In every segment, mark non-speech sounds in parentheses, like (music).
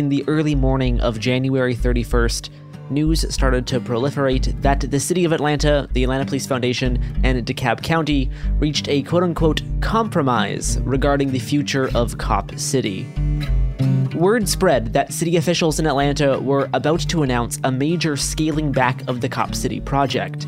In the early morning of January 31st, news started to proliferate that the city of Atlanta, the Atlanta Police Foundation, and DeKalb County reached a quote unquote compromise regarding the future of Cop City. Word spread that city officials in Atlanta were about to announce a major scaling back of the Cop City project.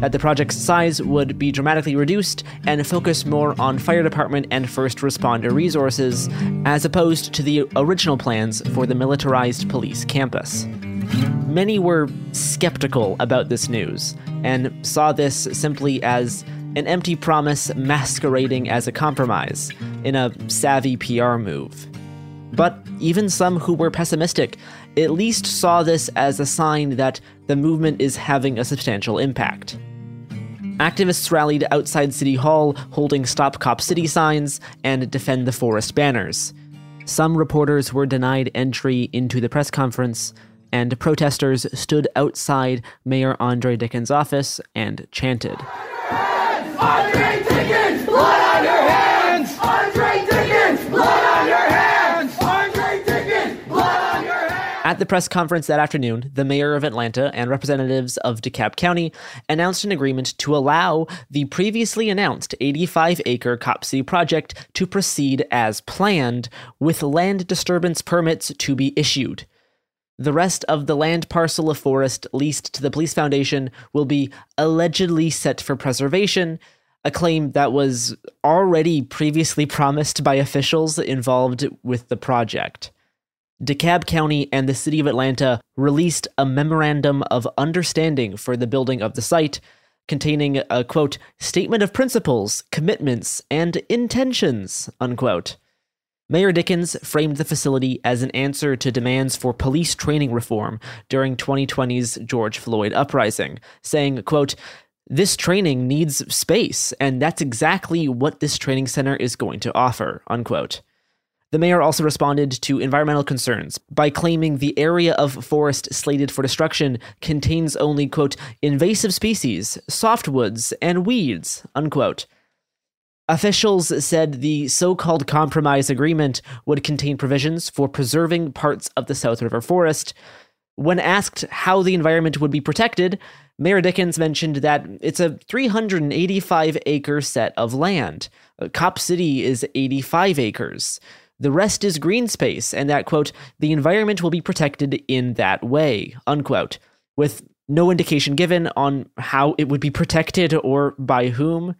That the project's size would be dramatically reduced and focus more on fire department and first responder resources, as opposed to the original plans for the militarized police campus. Many were skeptical about this news and saw this simply as an empty promise masquerading as a compromise in a savvy PR move. But even some who were pessimistic at least saw this as a sign that the movement is having a substantial impact. Activists rallied outside City Hall holding Stop Cop City signs and Defend the Forest banners. Some reporters were denied entry into the press conference, and protesters stood outside Mayor Andre Dickens' office and chanted. Andre Dickens, blood on your hands! Andre Dickens, blood on your hands! Andre Dickens, blood on your hands! At the press conference that afternoon, the mayor of Atlanta and representatives of DeKalb County announced an agreement to allow the previously announced 85 acre Cop City project to proceed as planned, with land disturbance permits to be issued. The rest of the land parcel of forest leased to the Police Foundation will be allegedly set for preservation, a claim that was already previously promised by officials involved with the project. DeKalb County and the City of Atlanta released a memorandum of understanding for the building of the site, containing a quote, statement of principles, commitments, and intentions, unquote. Mayor Dickens framed the facility as an answer to demands for police training reform during 2020's George Floyd uprising, saying, quote, this training needs space, and that's exactly what this training center is going to offer, unquote. The mayor also responded to environmental concerns by claiming the area of forest slated for destruction contains only, quote, invasive species, softwoods, and weeds, unquote. Officials said the so called compromise agreement would contain provisions for preserving parts of the South River forest, When asked how the environment would be protected, Mayor Dickens mentioned that it's a 385 acre set of land. Uh, Cop City is 85 acres. The rest is green space, and that, quote, the environment will be protected in that way, unquote, with no indication given on how it would be protected or by whom.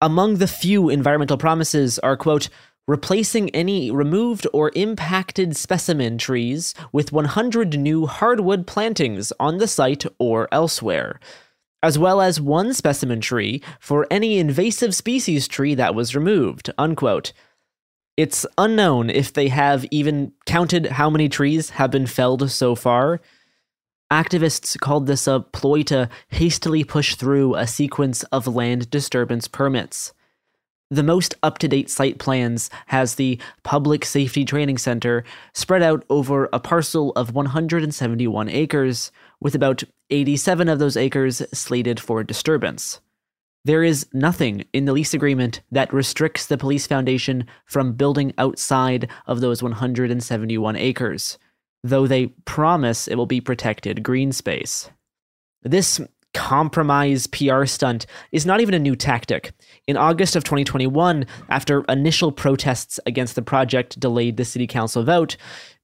Among the few environmental promises are, quote, replacing any removed or impacted specimen trees with 100 new hardwood plantings on the site or elsewhere, as well as one specimen tree for any invasive species tree that was removed, unquote. It's unknown if they have even counted how many trees have been felled so far. Activists called this a ploy to hastily push through a sequence of land disturbance permits. The most up to date site plans has the Public Safety Training Center spread out over a parcel of 171 acres, with about 87 of those acres slated for disturbance. There is nothing in the lease agreement that restricts the police foundation from building outside of those 171 acres, though they promise it will be protected green space. This compromise PR stunt is not even a new tactic. In August of 2021, after initial protests against the project delayed the city council vote,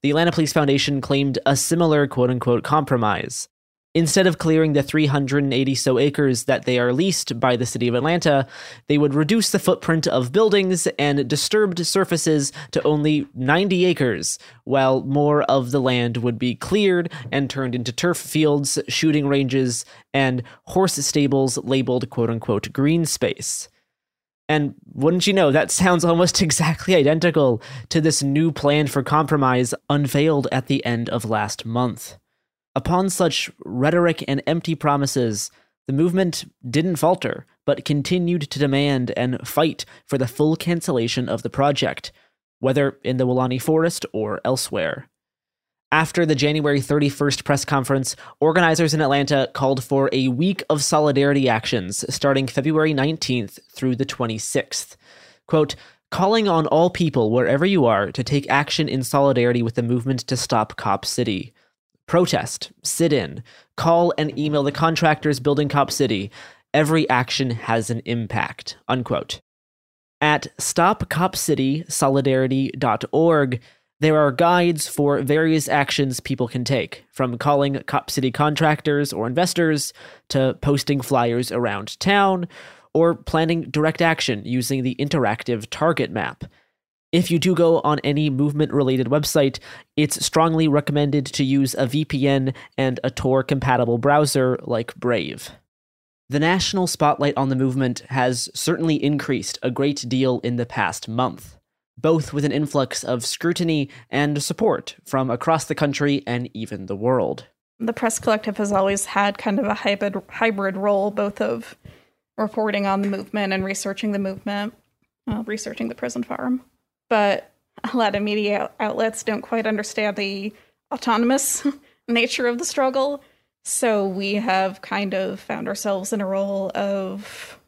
the Atlanta Police Foundation claimed a similar quote unquote compromise. Instead of clearing the 380 so acres that they are leased by the city of Atlanta, they would reduce the footprint of buildings and disturbed surfaces to only 90 acres, while more of the land would be cleared and turned into turf fields, shooting ranges, and horse stables labeled quote unquote green space. And wouldn't you know, that sounds almost (laughs) exactly identical to this new plan for compromise unveiled at the end of last month. Upon such rhetoric and empty promises, the movement didn't falter, but continued to demand and fight for the full cancellation of the project, whether in the Weelaunee Forest or elsewhere. After the January 31st press conference, organizers in Atlanta called for a week of solidarity actions starting February 19th through the 26th. Quote, calling on all people wherever you are to take action in solidarity with the movement to stop Cop City protest, sit in, call and email the contractors building Cop City. Every action has an impact. Unquote. At stopcopcitysolidarity.org, there are guides for various actions people can take, from calling Cop City contractors or investors to posting flyers around town or planning direct action using the interactive target map. If you do go on any movement related website, it's strongly recommended to use a VPN and a Tor compatible browser like Brave. The national spotlight on the movement has certainly increased a great deal in the past month, both with an influx of scrutiny and support from across the country and even the world. The Press Collective has always had kind of a hybrid, hybrid role, both of reporting on the movement and researching the movement, uh, researching the prison farm but a lot of media outlets don't quite understand the autonomous (laughs) nature of the struggle. So we have kind of found ourselves in a role of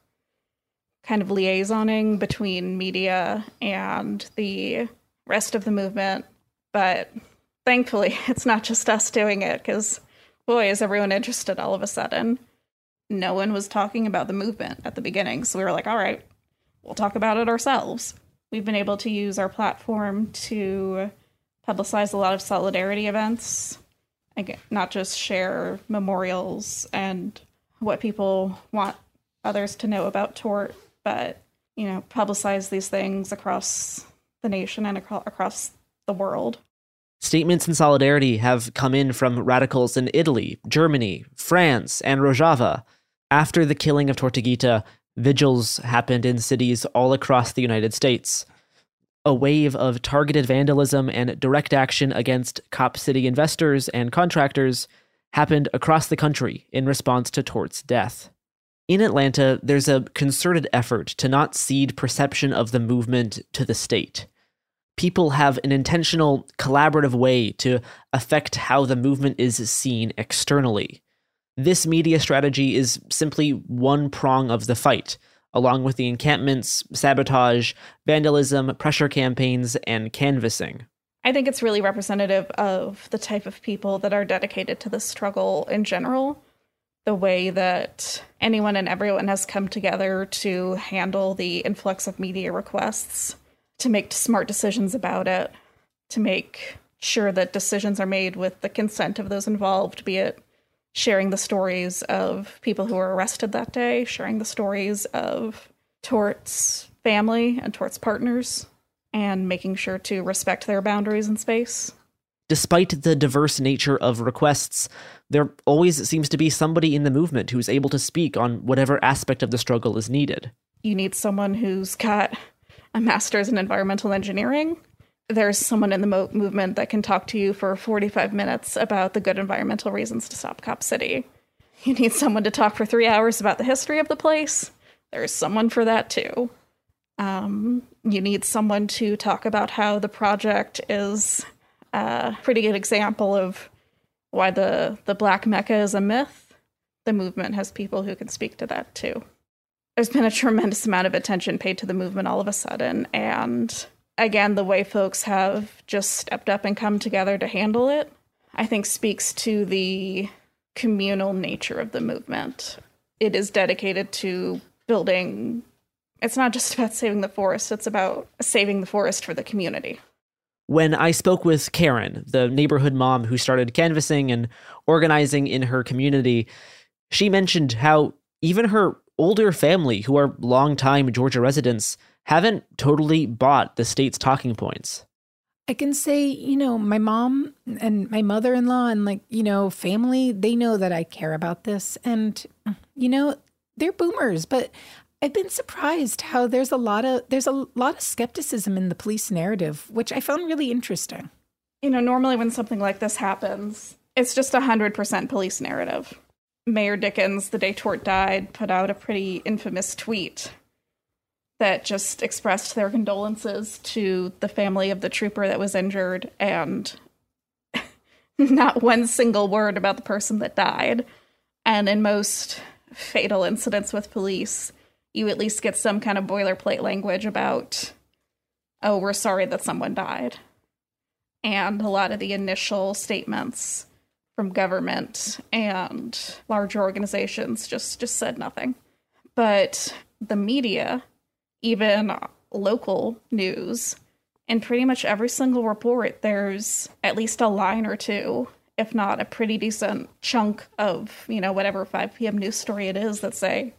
kind of liaisoning between media and the rest of the movement. But thankfully, (laughs) it's not just us doing it because, boy, is everyone interested all of a sudden. No one was talking about the movement at the beginning. So we were like, all right, we'll talk about it ourselves we've been able to use our platform to publicize a lot of solidarity events, not just share memorials and what people want others to know about tort, but you know, publicize these things across the nation and across the world. Statements in solidarity have come in from radicals in Italy, Germany, France, and Rojava. After the killing of Tortuguita, Vigils happened in cities all across the United States. A wave of targeted vandalism and direct action against Cop City investors and contractors happened across the country in response to Tort's death. In Atlanta, there's a concerted effort to not cede perception of the movement to the state. People have an intentional, collaborative way to affect how the movement is seen externally. This media strategy is simply one prong of the fight, along with the encampments, sabotage, vandalism, pressure campaigns, and canvassing. I think it's really representative of the type of people that are dedicated to the struggle in general. The way that anyone and everyone has come together to handle the influx of media requests, to make smart decisions about it, to make sure that decisions are made with the consent of those involved, be it sharing the stories of people who were arrested that day, sharing the stories of Tort's family and Tort's partners, and making sure to respect their boundaries in space. Despite the diverse nature of requests, there always seems to be somebody in the movement who's able to speak on whatever aspect of the struggle is needed. You need someone who's got a master's in environmental engineering. There's someone in the mo- movement that can talk to you for 45 minutes about the good environmental reasons to stop Cop City. You need someone to talk for three hours about the history of the place. There's someone for that too. Um, you need someone to talk about how the project is a pretty good example of why the, the Black Mecca is a myth. The movement has people who can speak to that too. There's been a tremendous amount of attention paid to the movement all of a sudden. And again, the way folks have just stepped up and come together to handle it, I think speaks to the communal nature of the movement. It is dedicated to building it's not just about saving the forest, it's about saving the forest for the community. When I spoke with Karen, the neighborhood mom who started canvassing and organizing in her community, she mentioned how even her older family, who are longtime Georgia residents, haven't totally bought the state's talking points. I can say, you know, my mom and my mother in law and, like, you know, family, they know that I care about this. And, you know, they're boomers, but I've been surprised how there's a lot of there's a lot of skepticism in the police narrative, which I found really interesting. You know, normally when something like this happens, it's just a hundred percent police narrative. Mayor Dickens, the day Tort died, put out a pretty infamous tweet that just expressed their condolences to the family of the trooper that was injured and (laughs) not one single word about the person that died. And in most fatal incidents with police, you at least get some kind of boilerplate language about, oh, we're sorry that someone died. And a lot of the initial statements from government and larger organizations just, just said nothing. But the media, even local news, in pretty much every single report, there's at least a line or two, if not a pretty decent chunk of, you know, whatever 5 p.m. news story it is that say,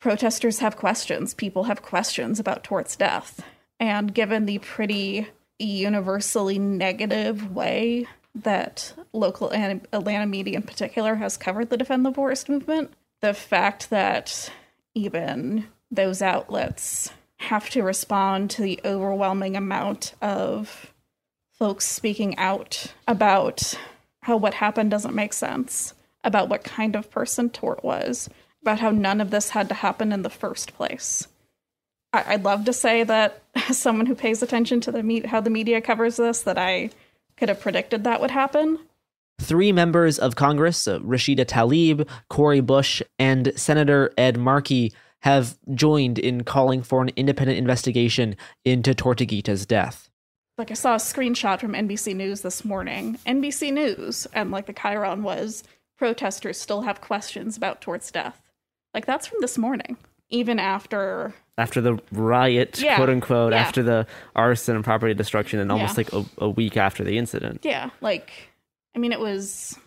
protesters have questions. People have questions about Tort's death. And given the pretty universally negative way that local Atlanta media in particular has covered the Defend the Forest movement, the fact that even those outlets have to respond to the overwhelming amount of folks speaking out about how what happened doesn't make sense, about what kind of person Tort was, about how none of this had to happen in the first place. I- would love to say that as (laughs) someone who pays attention to the me- how the media covers this, that I could have predicted that would happen. Three members of Congress, uh, Rashida Tlaib, Cori Bush, and Senator Ed Markey, have joined in calling for an independent investigation into Tortuguita's death. Like I saw a screenshot from NBC News this morning. NBC News, and like the Chiron was, protesters still have questions about Tort's death. Like that's from this morning. Even after after the riot, yeah, quote unquote, yeah. after the arson and property destruction, and almost yeah. like a, a week after the incident. Yeah, like I mean, it was.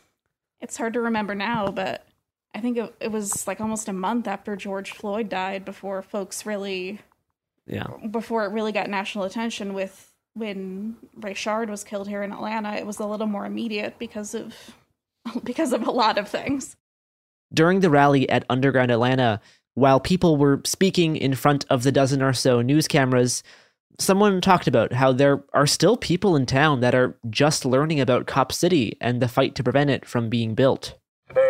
It's hard to remember now, but I think it, it was like almost a month after George Floyd died before folks really, yeah, before it really got national attention. With when Rayshard was killed here in Atlanta, it was a little more immediate because of (laughs) because of a lot of things. During the rally at Underground Atlanta, while people were speaking in front of the dozen or so news cameras, someone talked about how there are still people in town that are just learning about Cop City and the fight to prevent it from being built.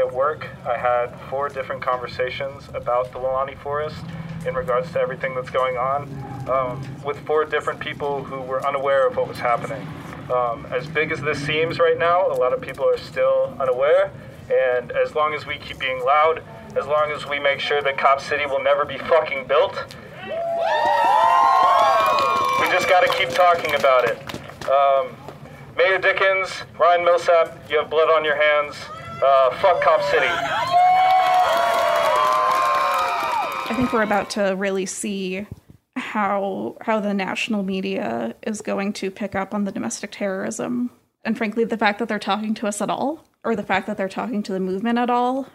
At work, I had four different conversations about the Weelaunee Forest in regards to everything that's going on um, with four different people who were unaware of what was happening. Um, as big as this seems right now, a lot of people are still unaware, and as long as we keep being loud, as long as we make sure that Cop City will never be fucking built, we just gotta keep talking about it. Um, Mayor Dickens, Ryan Millsap, you have blood on your hands. Uh, fuck Cop City. I think we're about to really see how how the national media is going to pick up on the domestic terrorism and frankly the fact that they're talking to us at all or the fact that they're talking to the movement at all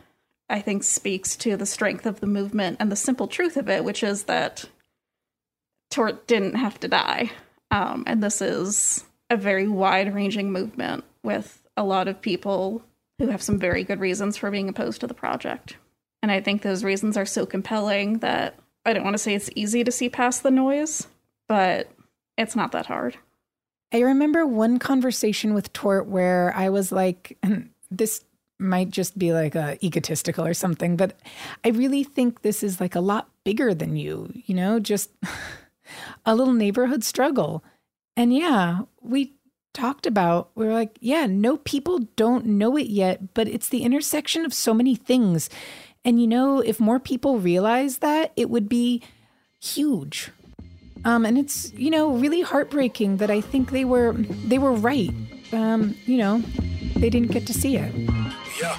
I think speaks to the strength of the movement and the simple truth of it which is that Tort didn't have to die um, and this is a very wide ranging movement with a lot of people who have some very good reasons for being opposed to the project and I think those reasons are so compelling that I don't want to say it's easy to see past the noise, but it's not that hard. I remember one conversation with Tort where I was like, and this might just be like a egotistical or something, but I really think this is like a lot bigger than you, you know, just (laughs) a little neighborhood struggle. And yeah, we talked about we are like, yeah, no people don't know it yet, but it's the intersection of so many things. And you know, if more people realize that, it would be huge. Um, and it's you know really heartbreaking that I think they were they were right. Um, you know, they didn't get to see it. Yeah.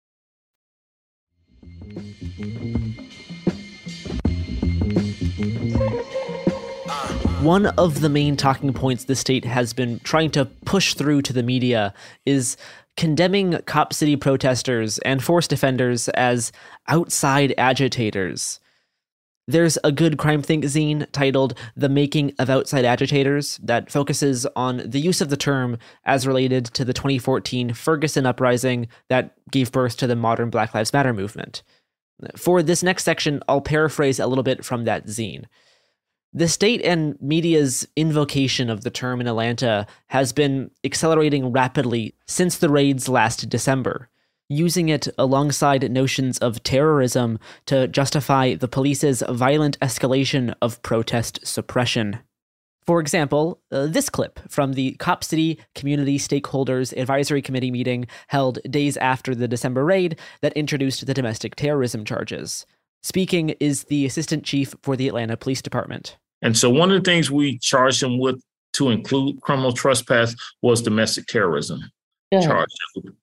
One of the main talking points the state has been trying to push through to the media is condemning Cop City protesters and force defenders as outside agitators. There's a good CrimethInc zine titled The Making of Outside Agitators that focuses on the use of the term as related to the 2014 Ferguson uprising that gave birth to the modern Black Lives Matter movement. For this next section, I'll paraphrase a little bit from that zine. The state and media's invocation of the term in Atlanta has been accelerating rapidly since the raids last December, using it alongside notions of terrorism to justify the police's violent escalation of protest suppression. For example, uh, this clip from the Cop City Community Stakeholders Advisory Committee meeting held days after the December raid that introduced the domestic terrorism charges. Speaking is the assistant chief for the Atlanta Police Department. And so one of the things we charged him with to include criminal trespass was domestic terrorism yeah. charge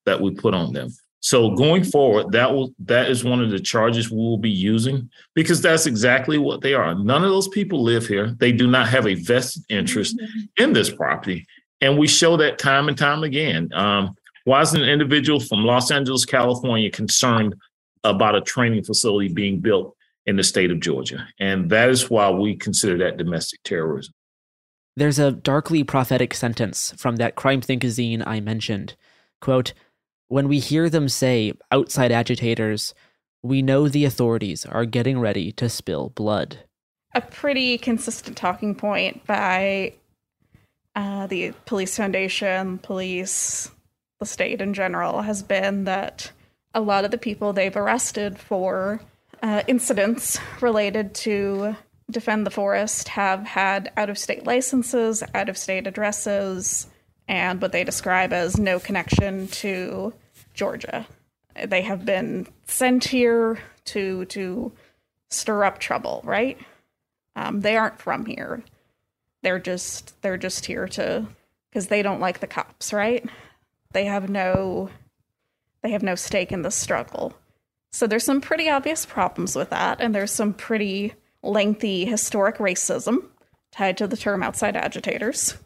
that we put on them. So going forward, that will that is one of the charges we will be using because that's exactly what they are. None of those people live here. They do not have a vested interest mm-hmm. in this property, and we show that time and time again. Um, Why is an individual from Los Angeles, California concerned about a training facility being built in the state of Georgia? And that is why we consider that domestic terrorism. There's a darkly prophetic sentence from that CrimethInc zine I mentioned. Quote, when we hear them say, outside agitators, we know the authorities are getting ready to spill blood. A pretty consistent talking point by uh, the police foundation, police, the state in general, has been that a lot of the people they've arrested for uh, incidents related to defend the forest have had out of state licenses, out of state addresses, and what they describe as no connection to Georgia. They have been sent here to to stir up trouble, right? Um, they aren't from here. They're just they're just here to because they don't like the cops, right? They have no they have no stake in the struggle. So there's some pretty obvious problems with that, and there's some pretty lengthy historic racism tied to the term outside agitators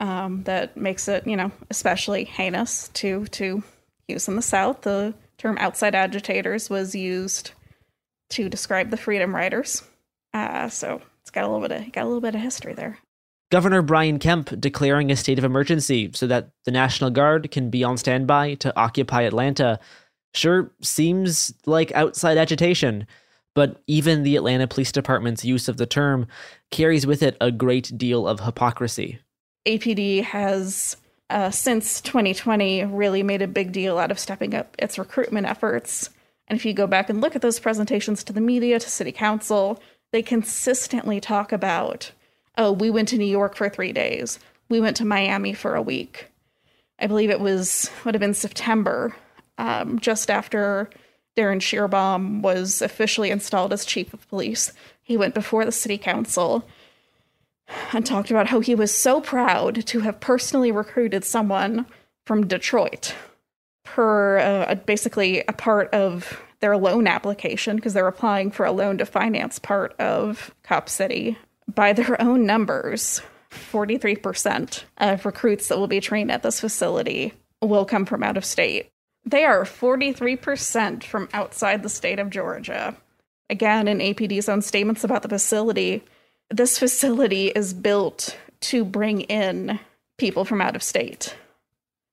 um, that makes it, you know, especially heinous to to use in the South. The term outside agitators was used to describe the Freedom Riders. Uh, so it's got a little bit of got a little bit of history there. Governor Brian Kemp declaring a state of emergency so that the National Guard can be on standby to occupy Atlanta sure seems like outside agitation, but even the Atlanta Police Department's use of the term carries with it a great deal of hypocrisy. APD has, uh, since 2020, really made a big deal out of stepping up its recruitment efforts. And if you go back and look at those presentations to the media, to city council, they consistently talk about, oh, we went to New York for three days, we went to Miami for a week. I believe it was, would have been September, um, just after Darin Schierbaum was officially installed as chief of police. He went before the city council and talked about how he was so proud to have personally recruited someone from Detroit per uh, basically a part of their loan application because they're applying for a loan to finance part of Cop City. By their own numbers, 43% of recruits that will be trained at this facility will come from out of state. They are 43% from outside the state of Georgia. Again, in APD's own statements about the facility, this facility is built to bring in people from out of state,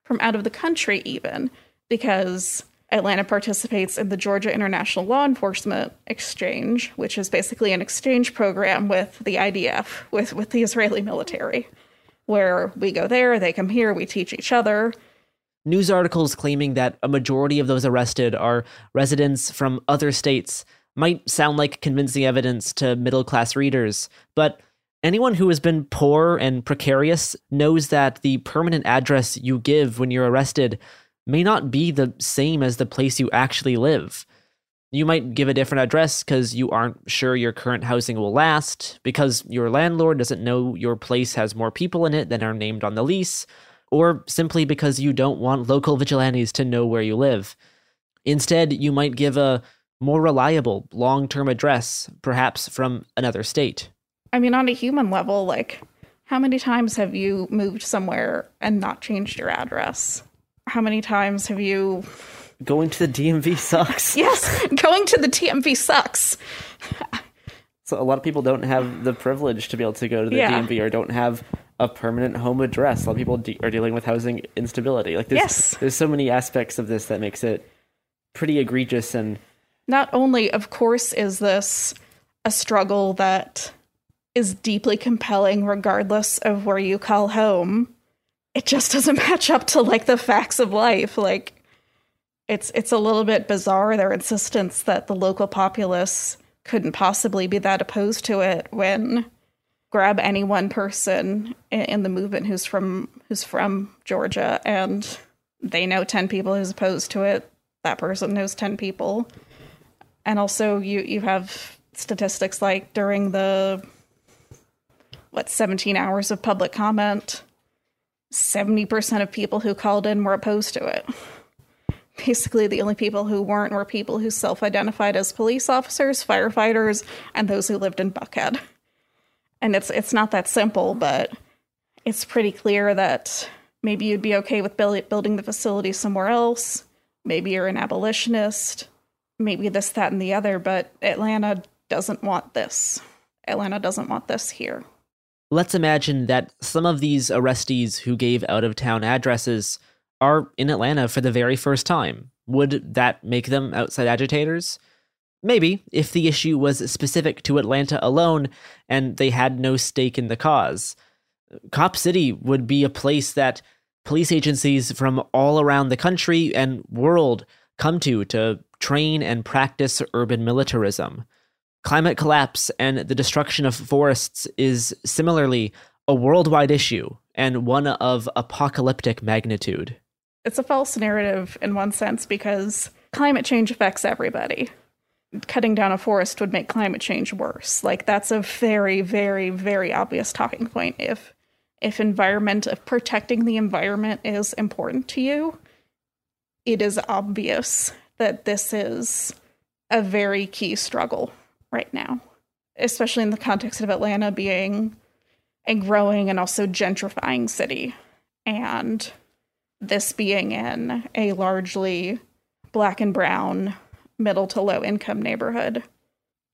from out of the country, even, because Atlanta participates in the Georgia International Law Enforcement Exchange, which is basically an exchange program with the IDF, with, with the Israeli military, where we go there, they come here, we teach each other. News articles claiming that a majority of those arrested are residents from other states might sound like convincing evidence to middle class readers, but anyone who has been poor and precarious knows that the permanent address you give when you're arrested may not be the same as the place you actually live. You might give a different address because you aren't sure your current housing will last, because your landlord doesn't know your place has more people in it than are named on the lease, or simply because you don't want local vigilantes to know where you live. Instead, you might give a more reliable long term address, perhaps from another state. I mean, on a human level, like, how many times have you moved somewhere and not changed your address? how many times have you going to the DMV sucks? (laughs) yes, going to the DMV sucks. so a lot of people don't have the privilege to be able to go to the yeah. DMV or don't have a permanent home address. A lot of people de- are dealing with housing instability. Like there's, yes. there's so many aspects of this that makes it pretty egregious and not only of course is this a struggle that is deeply compelling regardless of where you call home it just (laughs) doesn't match up to like the facts of life. Like it's it's a little bit bizarre their insistence that the local populace couldn't possibly be that opposed to it when grab any one person in the movement who's from who's from Georgia and they know 10 people who's opposed to it that person knows 10 people and also you you have statistics like during the what 17 hours of public comment 70% of people who called in were opposed to it. Basically, the only people who weren't were people who self identified as police officers, firefighters, and those who lived in Buckhead. And it's, it's not that simple, but it's pretty clear that maybe you'd be okay with building the facility somewhere else. Maybe you're an abolitionist. Maybe this, that, and the other. But Atlanta doesn't want this. Atlanta doesn't want this here. Let's imagine that some of these arrestees who gave out of town addresses are in Atlanta for the very first time. Would that make them outside agitators? Maybe, if the issue was specific to Atlanta alone and they had no stake in the cause. Cop City would be a place that police agencies from all around the country and world come to to train and practice urban militarism. Climate collapse and the destruction of forests is similarly a worldwide issue and one of apocalyptic magnitude. It's a false narrative in one sense because climate change affects everybody. Cutting down a forest would make climate change worse. Like that's a very, very, very obvious talking point. If if environment, if protecting the environment is important to you, it is obvious that this is a very key struggle right now, especially in the context of Atlanta being a growing and also gentrifying city. And this being in a largely black and brown, middle to low income neighborhood.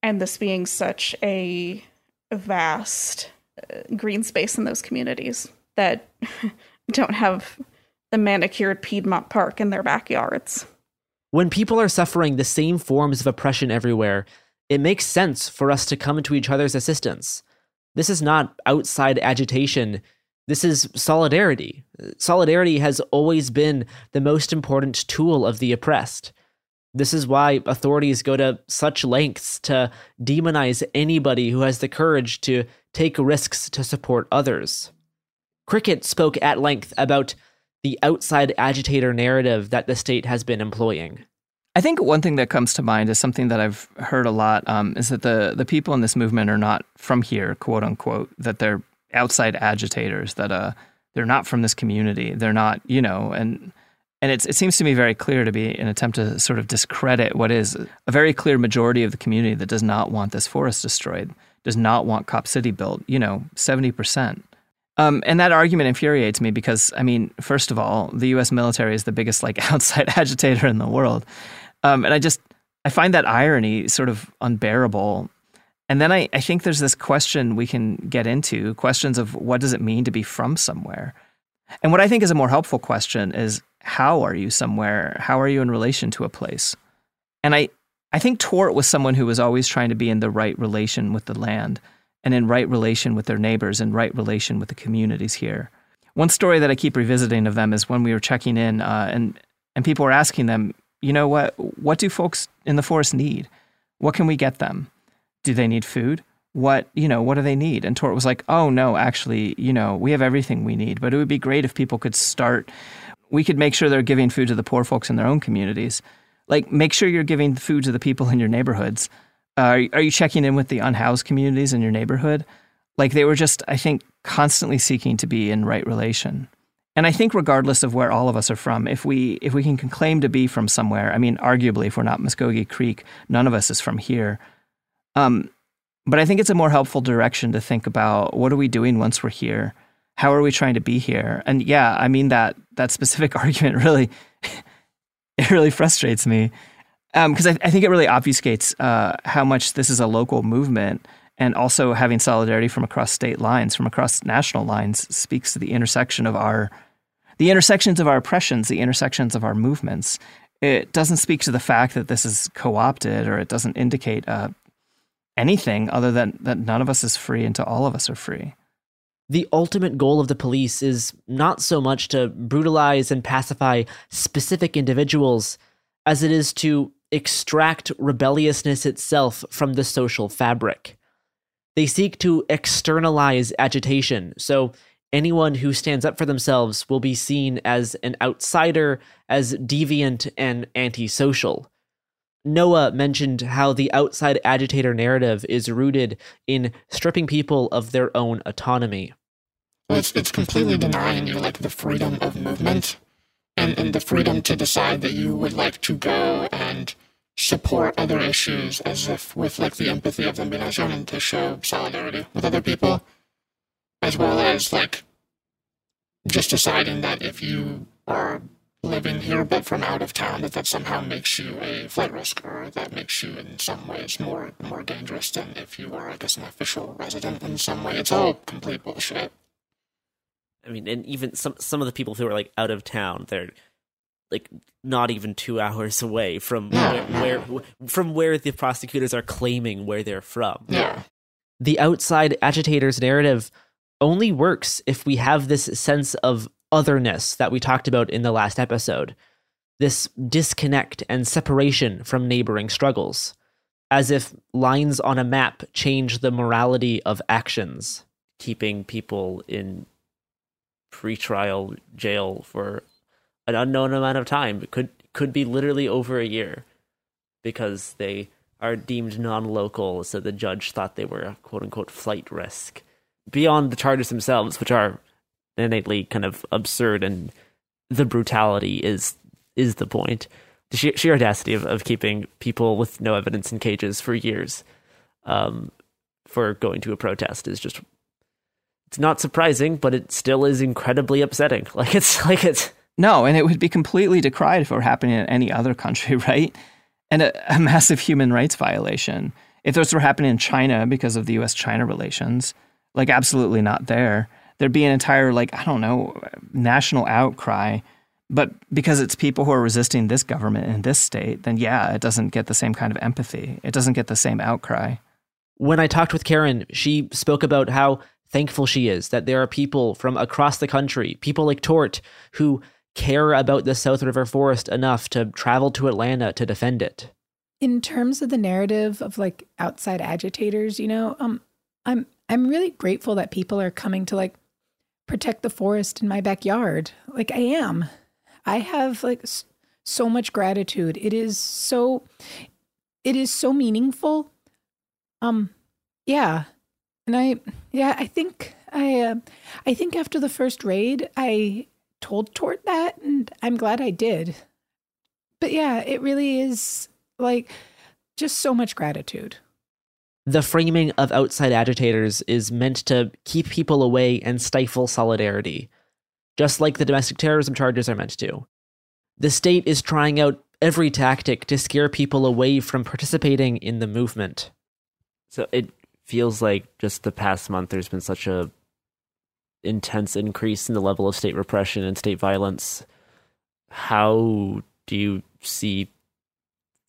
And this being such a vast uh, green space in those communities that (laughs) don't have the manicured Piedmont Park in their backyards. When people are suffering the same forms of oppression everywhere, it makes sense for us to come to each other's assistance. This is not outside agitation. This is solidarity. Solidarity has always been the most important tool of the oppressed. This is why authorities go to such lengths to demonize anybody who has the courage to take risks to support others. Cricket spoke at length about the outside agitator narrative that the state has been employing. I think one thing that comes to mind is something that I've heard a lot um, is that the the people in this movement are not from here, quote unquote, that they're outside agitators, that uh, they're not from this community, they're not, you know, and and it's, it seems to me very clear to be an attempt to sort of discredit what is a very clear majority of the community that does not want this forest destroyed, does not want Cop City built, you know, 70%. Um, and that argument infuriates me because, I mean, first of all, the U.S. military is the biggest like (laughs) outside agitator in the world, um, and I just I find that irony sort of unbearable. And then I, I think there's this question we can get into questions of what does it mean to be from somewhere. And what I think is a more helpful question is how are you somewhere? How are you in relation to a place? And I, I think Tort was someone who was always trying to be in the right relation with the land and in right relation with their neighbors and right relation with the communities here. One story that I keep revisiting of them is when we were checking in uh, and, and people were asking them, you know what, what do folks in the forest need? What can we get them? Do they need food? What, you know, what do they need? And Tort was like, oh no, actually, you know, we have everything we need, but it would be great if people could start we could make sure they're giving food to the poor folks in their own communities. Like, make sure you're giving food to the people in your neighborhoods. Uh, are, you checking in with the unhoused communities in your neighborhood? Like, they were just, I think, constantly seeking to be in right relation. And I think, regardless of where all of us are from, if we if we can claim to be from somewhere, I mean, arguably, if we're not Muscogee Creek, none of us is from here. Um, but I think it's a more helpful direction to think about what are we doing once we're here how are we trying to be here? And yeah, I mean that that specific (laughs) argument really (laughs) it really frustrates me because um, I, I, think it really obfuscates uh, how much this is a local movement, and also having solidarity from across state lines, from across national lines, speaks to the intersection of our the intersections of our oppressions, the intersections of our movements. It doesn't speak to the fact that this is co-opted, or it doesn't indicate uh, anything other than that none of us is free and to all of us are free the ultimate goal of the police is not so much to brutalize and pacify specific individuals as it is to extract rebelliousness itself from the social fabric. They seek to externalize agitation, so anyone who stands up for themselves will be seen as an outsider, as deviant and antisocial. Noah mentioned how the outside agitator narrative is rooted in stripping people of their own autonomy. it's, it's completely denying you like the freedom of movement and, and the freedom to decide that you would like to go and support other issues as if with like the empathy of them being shown and to show solidarity with other people as well as like just deciding that if you are living here but from out of town, that that somehow makes you a flight risk or that makes you in some ways more more dangerous than if you are, I guess, an official resident in some way. It's all complete bullshit. I mean, and even some some of the people who are like out of town, they're like not even two (laughs) hours away from No, where, where from where the prosecutors are claiming where they're from. Yeah. The outside agitators narrative only works if we have this sense of otherness that we talked about in the last episode. This disconnect and separation from neighboring struggles, as if lines on a map change the morality of actions, keeping people in pretrial jail for an unknown amount of time. It could could be literally over a year because they are deemed non-local, so the judge thought they were a quote unquote flight risk. Beyond the charges themselves, which are innately kind of absurd and the brutality is is the point. The sheer, sheer audacity of, of keeping people with no evidence in cages for years um, for going to a protest is just it's not surprising, but it still is incredibly upsetting. (laughs) Like it's like it's No, and it would be completely decried if it were happening in any other country, (laughs) right? And a, a massive human rights violation. If this were happening in China because of the US China relations, like absolutely not there. There'd be an entire, like, I don't know, national outcry. But because it's people who are resisting this government in this state, then yeah, it doesn't get the same kind of empathy. It doesn't get the same outcry. when I talked with Karen, she spoke about how thankful she is that there are people from across the country, people like Tort, who care about the South River Forest enough to travel to Atlanta to defend it. in terms of the narrative of like outside agitators, you know, um, I'm I'm really grateful that people are coming to like protect the forest in my backyard. Like I am, I have like so much gratitude. It is so, it is so meaningful. Um, yeah, and I yeah I think I uh, I think after the first raid I told Tort that, and I'm glad I did. But yeah, it really is like just so much gratitude. The framing of outside agitators is meant to keep people away and stifle solidarity, just like the domestic terrorism charges are meant to. The state is trying out every tactic to scare people away from participating in the movement. So it feels like just the past month there's been such a intense increase in the level of state repression and state violence. How do you see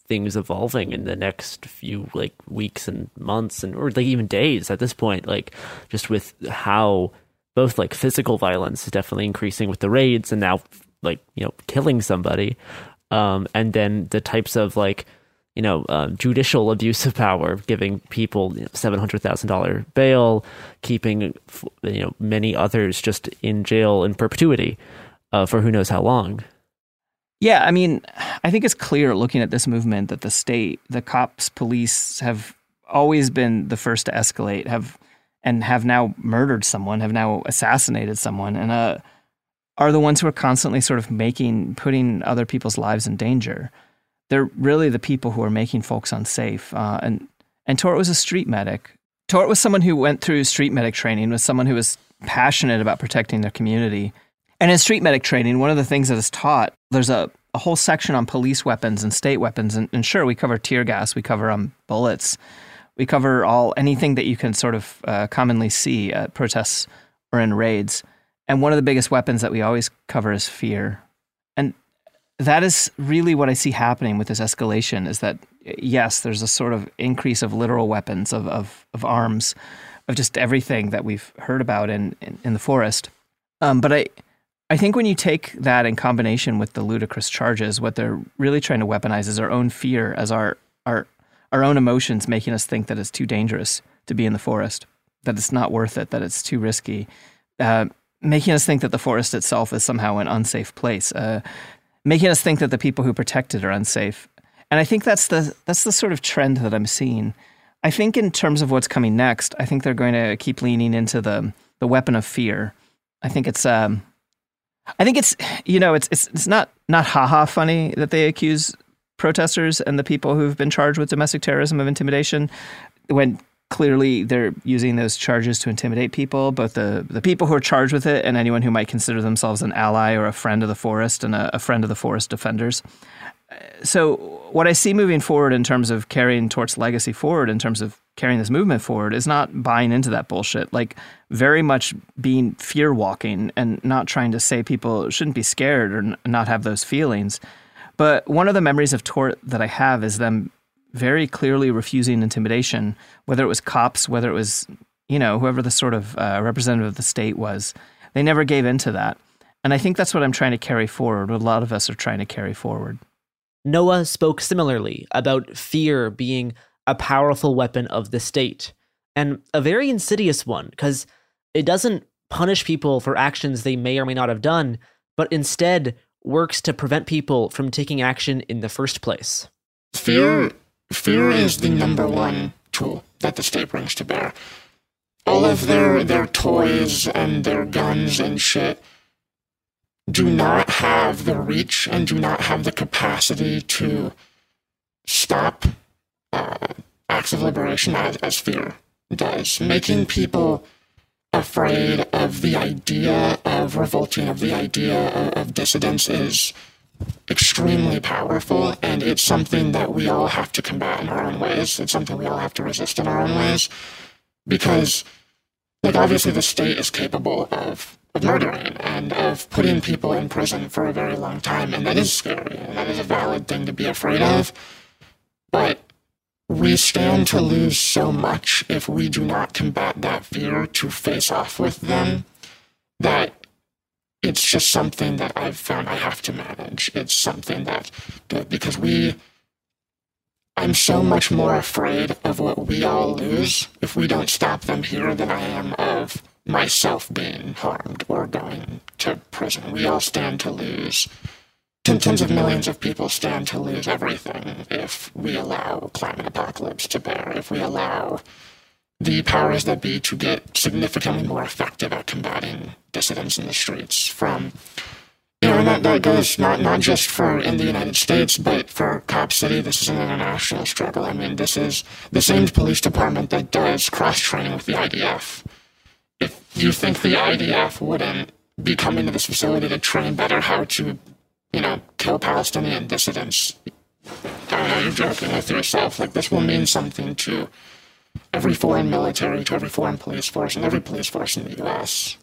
things evolving in the next few like weeks and months and or like even days at this point like just with how both like physical violence is definitely increasing with the raids and now like you know killing somebody um and then the types of like you know um, judicial abuse of power giving people you know, $700,000 bail keeping you know many others just in jail in perpetuity uh, for who knows how long Yeah, I mean, I think it's clear looking at this movement that the state, the cops, police have always been the first to escalate, have and have now murdered someone, have now assassinated someone, and uh, are the ones who are constantly sort of making, putting other people's lives in danger. They're really the people who are making folks unsafe. Uh, and and Tort was a street medic. Tort was someone who went through street medic training, was someone who was passionate about protecting their community. And in street medic training, one of the things that is taught, there's a, a whole section on police weapons and state weapons. And, and sure, we cover tear gas, we cover um, bullets, we cover all anything that you can sort of uh, commonly see at protests or in raids. And one of the biggest weapons that we always cover is fear. That is really what I see happening with this escalation is that, yes, there's a sort of increase of literal weapons, of, of, of arms, of just everything that we've heard about in, in, in the forest. Um, but I, I think when you take that in combination with the ludicrous charges, what they're really trying to weaponize is our own fear as our, our, our own emotions making us think that it's too dangerous to be in the forest, that it's not worth it, that it's too risky, uh, making us think that the forest itself is somehow an unsafe place, uh, making us think that the people who protect it are unsafe. And I think that's the that's the sort of trend that I'm seeing. I think in terms of what's coming next, I think they're going to keep leaning into the the weapon of fear. I think it's um, I think it's you know it's it's it's not not haha funny that they accuse protesters and the people who've been charged with domestic terrorism of intimidation when clearly they're using those charges to intimidate people, both the, the people who are charged with it and anyone who might consider themselves an ally or a friend of the forest and a, a friend of the forest defenders. Uh, so, what I see moving forward in terms of carrying Tort's legacy forward, in terms of carrying this movement forward, is not buying into that bullshit. Like, very much being fear walking and not trying to say people shouldn't be scared or n- not have those feelings. But one of the memories of Tort that I have is them very clearly refusing intimidation, whether it was cops, whether it was, you know, whoever the sort of uh, representative of the state was. They never gave in to that. And I think that's what I'm trying to carry forward, what a lot of us are trying to carry forward. Noah spoke similarly about fear being a powerful weapon of the state, and a very insidious one, because it doesn't punish people for actions they may or may not have done, but instead works to prevent people from taking action in the first place. Fear fear is the number one tool that the state brings to bear. All of their their toys and their guns and shit do not have the reach and do not have the capacity to stop uh, acts of liberation as, as fear does, making people afraid of the idea of revolting, of the idea of, of dissidence is extremely powerful, and it's something that we all have to combat in our own ways. It's something we all have to resist in our own ways, because, like, obviously, the state is capable of of murdering and of putting people in prison for a very long time, and that is scary, and that is a valid thing to be afraid of. But we stand to lose so much if we do not combat that fear to face off with them that it's just something that I've found I have to manage. It's something that, that because we, I'm so much more afraid of what we all lose if we don't stop them here than I am of myself being harmed or going to prison. We all stand to lose. Tens of millions of people stand to lose everything if we allow climate apocalypse to bear, if we allow the powers that be to get significantly more effective at combating dissidents in the streets from you know, and that, that goes not, not just for in the United States, but for Cop City. This is an international struggle. I mean, this is the same police department that does cross training with the IDF. If you think the IDF wouldn't be coming to this facility to train better how to, you know, kill Palestinian dissidents, I know you're joking with yourself. Like, this will mean something to every foreign military, to every foreign police force, and every police force in the US.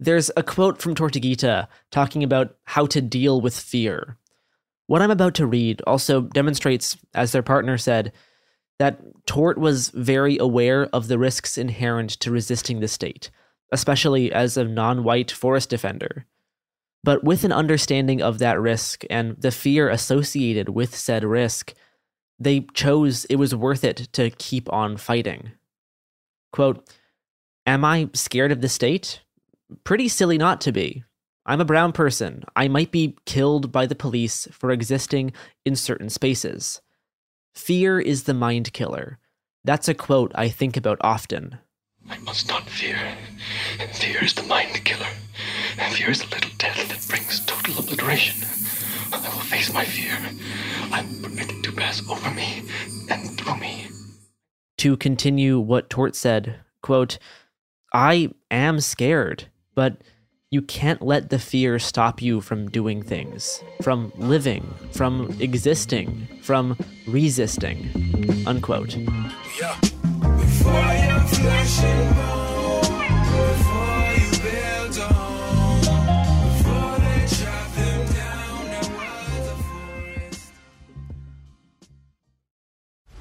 There's a quote from Tortuguita talking about how to deal with fear. What I'm about to read also demonstrates, as their partner said, that Tort was very aware of the risks inherent to resisting the state, especially as a non white forest defender. But with an understanding of that risk and the fear associated with said risk, they chose it was worth it to keep on fighting. Quote, Am I scared of the state? Pretty silly not to be. I'm a brown person. I might be killed by the police for existing in certain spaces. Fear is the mind killer. That's a quote I think about often. I must not fear. Fear is the mind killer. Fear is the little death that brings total obliteration. I will face my fear. I'm permitted to pass over me and through me. To continue what Tort said, quote, I am scared, but you can't let the fear stop you from doing things, from living, from existing, from resisting. Unquote. Yeah.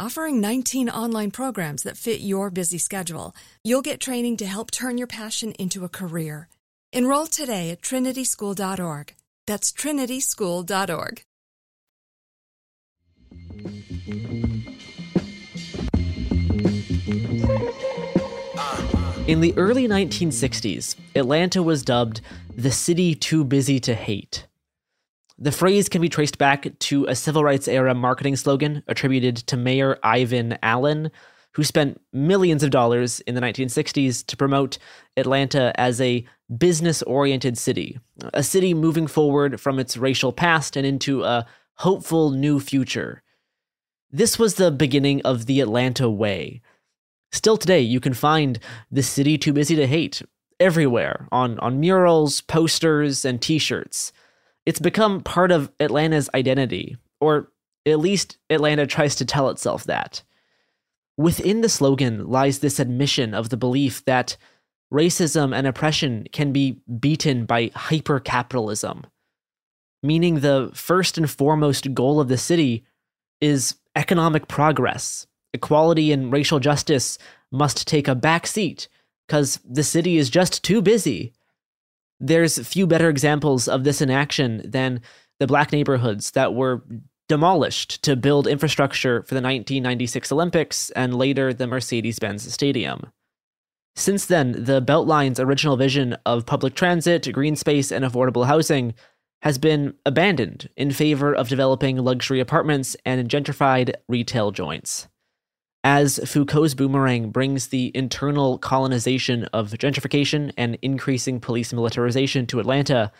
Offering 19 online programs that fit your busy schedule, you'll get training to help turn your passion into a career. Enroll today at trinityschool.org. That's trinityschool.org. In the early 1960s, Atlanta was dubbed the city too busy to hate. The phrase can be traced back to a civil rights era marketing slogan attributed to Mayor Ivan Allen, who spent millions of dollars in the 1960s to promote Atlanta as a business oriented city, a city moving forward from its racial past and into a hopeful new future. This was the beginning of the Atlanta way. Still today, you can find the city too busy to hate everywhere on, on murals, posters, and t shirts. It's become part of Atlanta's identity, or at least Atlanta tries to tell itself that. Within the slogan lies this admission of the belief that racism and oppression can be beaten by hypercapitalism, meaning the first and foremost goal of the city is economic progress. Equality and racial justice must take a back seat because the city is just too busy. There's few better examples of this in action than the black neighborhoods that were demolished to build infrastructure for the 1996 Olympics and later the Mercedes Benz Stadium. Since then, the Beltline's original vision of public transit, green space, and affordable housing has been abandoned in favor of developing luxury apartments and gentrified retail joints. As Foucault's boomerang brings the internal colonization of gentrification and increasing police militarization to Atlanta,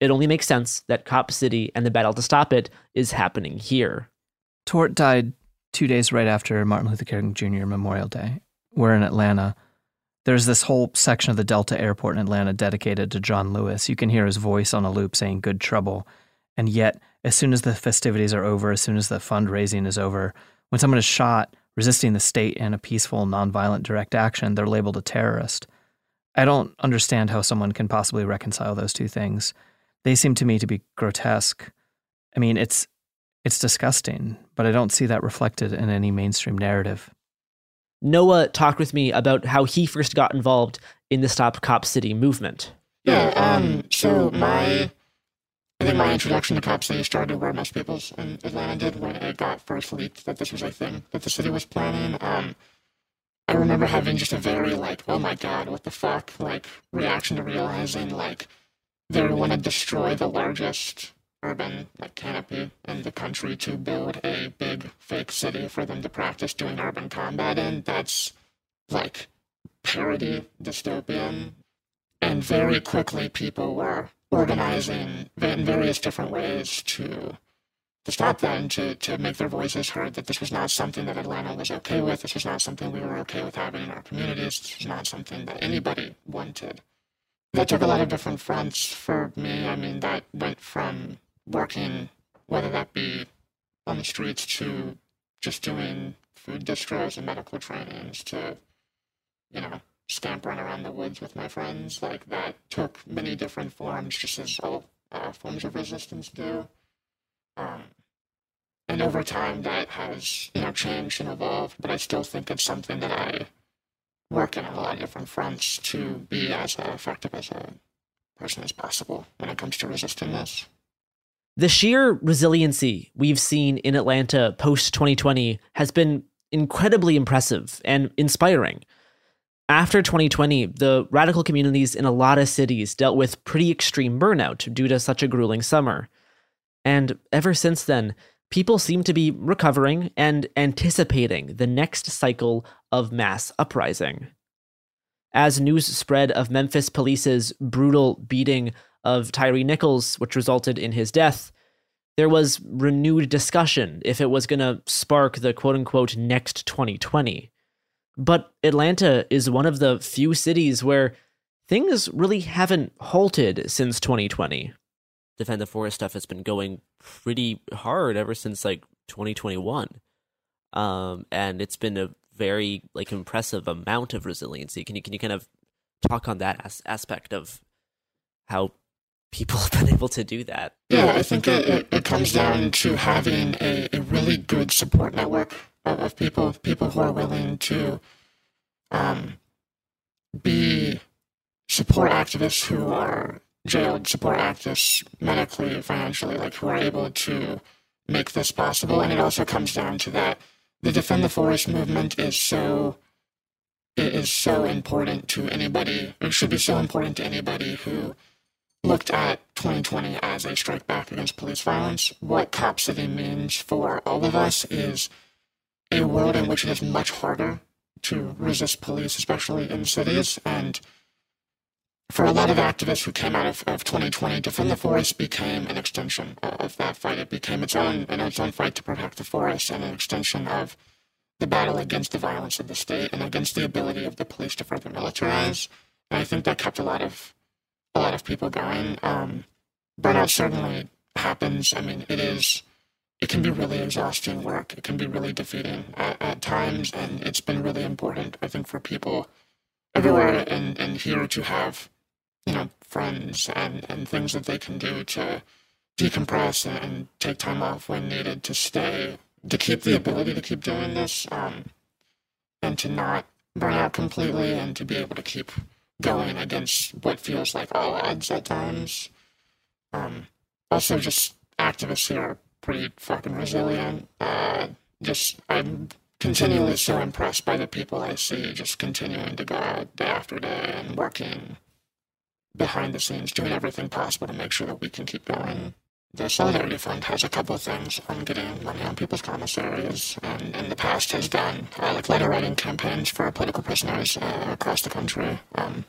it only makes sense that Cop City and the battle to stop it is happening here. Tort died two days right after Martin Luther King Jr. Memorial Day. We're in Atlanta. There's this whole section of the Delta Airport in Atlanta dedicated to John Lewis. You can hear his voice on a loop saying good trouble. And yet, as soon as the festivities are over, as soon as the fundraising is over, when someone is shot resisting the state in a peaceful, nonviolent direct action, they're labeled a terrorist. I don't understand how someone can possibly reconcile those two things. They seem to me to be grotesque. I mean, it's it's disgusting, but I don't see that reflected in any mainstream narrative. Noah talked with me about how he first got involved in the Stop Cop City movement. Yeah, um, so my, I think my introduction to Cop City started where most people's in Atlanta did when it got first leaked that this was a thing that the city was planning. Um, I remember having just a very like, oh my god, what the fuck, like reaction to realizing like they want to destroy the largest urban like canopy in the country to build a big fake city for them to practice doing urban combat in. That's like parody dystopian. And very quickly people were organizing in various different ways to to stop that and to, to make their voices heard that this was not something that Atlanta was okay with. This was not something we were okay with having in our communities. This was not something that anybody wanted. That took a lot of different fronts for me. I mean, that went from working, whether that be on the streets to just doing food distros and medical trainings to, you know, scampering around the woods with my friends. Like that took many different forms, just as all uh, forms of resistance do. Um, and over time, that has you know changed and evolved. But I still think it's something that I work in a lot of different fronts to be as effective as I person as possible when it comes to resisting this. The sheer resiliency we've seen in Atlanta post 2020 has been incredibly impressive and inspiring. After 2020, the radical communities in a lot of cities dealt with pretty extreme burnout due to such a grueling summer. And ever since then, people seem to be recovering and anticipating the next cycle of mass uprising. As news spread of Memphis police's brutal beating of Tyree Nichols, which resulted in his death, there was renewed discussion if it was going to spark the quote unquote next 2020. But Atlanta is one of the few cities where things really haven't halted since 2020. Defend the Forest stuff has been going pretty hard ever since like 2021. Um, and it's been a very like impressive amount of resiliency. Can you can you kind of talk on that as- aspect of how people (laughs) have been able to do that? Yeah, I think it, it, it comes down to having a, a really good support network of, of people, people who are willing to um, be support activists who are jailed, support activists medically, financially, like who are able to make this possible. And it also comes down to that the Defend the Forest movement is so it is so important to anybody. It should be so important to anybody who looked at 2020 as a strike back against police violence. What Cop City means for all of us is a world in which it is much harder to resist police, especially in cities. And for a lot of activists who came out of, of 2020, Defend the Forest became an extension of that fight. It became its own, and its own fight to protect the forest and an extension of the battle against the violence of the state and against the ability of the police to further militarize. And I think that kept a lot of a lot of people going. Um, burnout certainly happens. I mean, it is. It can be really exhausting work. It can be really defeating at, at times, and it's been really important, I think, for people everywhere and, and here to have, you know, friends and, and things that they can do to decompress and, and take time off when needed to stay, to keep the ability to keep doing this, um, and to not burn out completely and to be able to keep going against what feels like all odds at times. Um, also, just activists here pretty fucking resilient. Uh, just, I'm continually so impressed by the people I see just continuing to go out day after day and working behind the scenes, doing everything possible to make sure that we can keep going. The Solidarity Fund has a couple of things on getting money on people's commissaries, and in the past has done uh, like letter writing campaigns for political prisoners uh, across the country, um,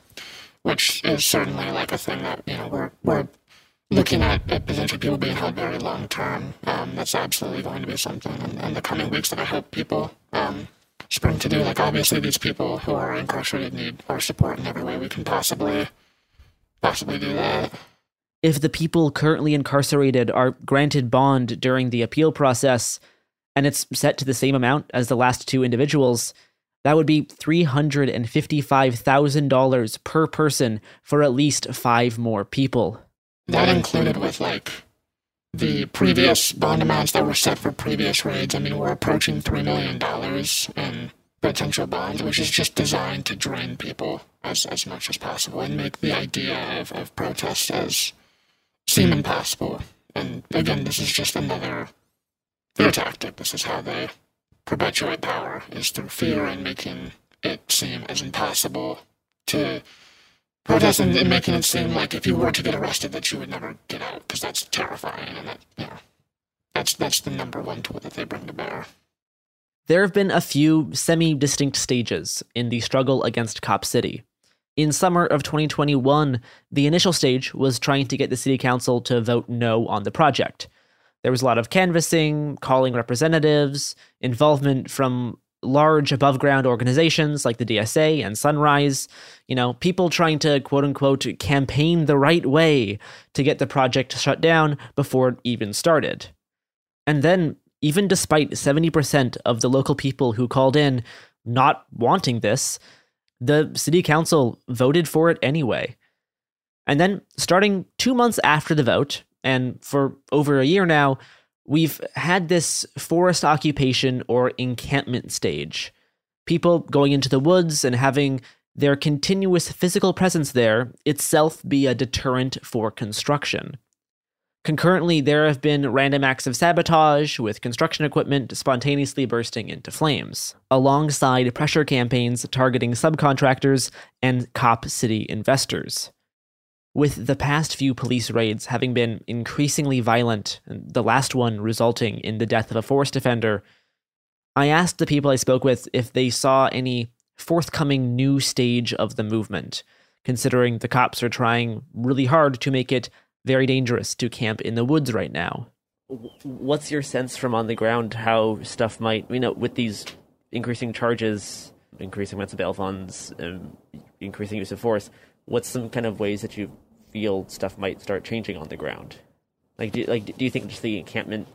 which is certainly like a thing that you know we're we're looking at, potentially people being held very long term. Um, that's absolutely going to be something in, in the coming weeks that I hope people um, spring to do. Like obviously these people who are incarcerated need our support in every way we can possibly possibly do that. If the people currently incarcerated are granted bond during the appeal process and it's set to the same amount as the last two individuals, that would be $355,000 per person for at least five more people. That included with like the previous bond amounts that were set for previous raids. I mean, we're approaching $3 million in potential bonds, which is just designed to drain people as, as much as possible and make the idea of, of protest as seem impossible. And again, this is just another fear tactic. This is how they perpetuate power, is through fear and making it seem as impossible to protest and, and making it seem like if you were to get arrested that you would never get out because that's terrifying and that you know that's that's the number one tool that they bring to bear. There have been a few semi distinct stages in the struggle against Cop City. In summer of 2021, the initial stage was trying to get the city council to vote no on the project. There was a lot of canvassing, calling representatives, involvement from large above ground organizations like the DSA and Sunrise, you know, people trying to quote unquote campaign the right way to get the project shut down before it even started. And then, even despite 70% of the local people who called in not wanting this, the city council voted for it anyway. And then, starting two months after the vote, and for over a year now, we've had this forest occupation or encampment stage. People going into the woods and having their continuous physical presence there itself be a deterrent for construction. Concurrently, there have been random acts of sabotage, with construction equipment spontaneously bursting into flames, alongside pressure campaigns targeting subcontractors and Cop City investors. With the past few police raids having been increasingly violent, the last one resulting in the death of a forest defender, I asked the people I spoke with if they saw any forthcoming new stage of the movement, considering the cops are trying really hard to make it very dangerous to camp in the woods right now. What's your sense from on the ground how stuff might, you know, with these increasing charges, increasing amounts of bail funds, um, increasing use of force? What's some kind of ways that you feel stuff might start changing on the ground? Like, do, like, do you think just the encampment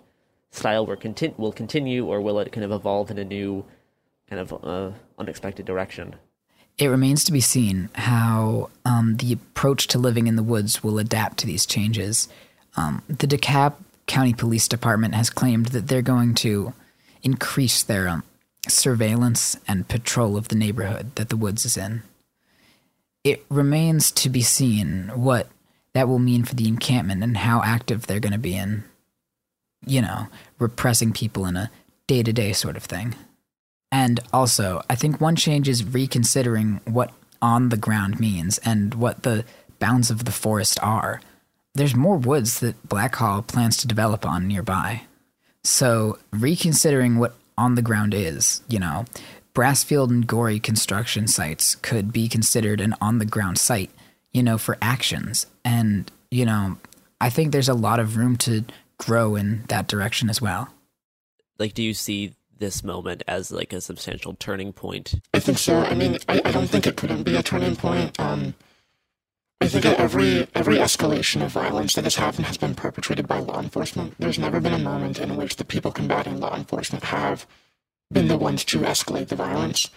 style will, will continue, or will it kind of evolve in a new, kind of uh, unexpected direction? It remains to be seen how um, the approach to living in the woods will adapt to these changes. Um, the DeKalb County Police Department has claimed that they're going to increase their um, surveillance and patrol of the neighborhood that the woods is in. It remains to be seen what that will mean for the encampment and how active they're going to be in, you know, repressing people in a day to day sort of thing. And also, I think one change is reconsidering what on the ground means and what the bounds of the forest are. There's more woods that Blackhall plans to develop on nearby. So, reconsidering what on the ground is, you know, Brassfield and Gorey construction sites could be considered an on the ground site, you know, for actions. And, you know, I think there's a lot of room to grow in that direction as well. Like, do you see this moment as like a substantial turning point? I think so. I mean, I, I don't think it couldn't be a turning point. Um, I think that every every escalation of violence that has happened has been perpetrated by law enforcement. There's never been a moment in which the people combating law enforcement have been the ones to escalate the violence.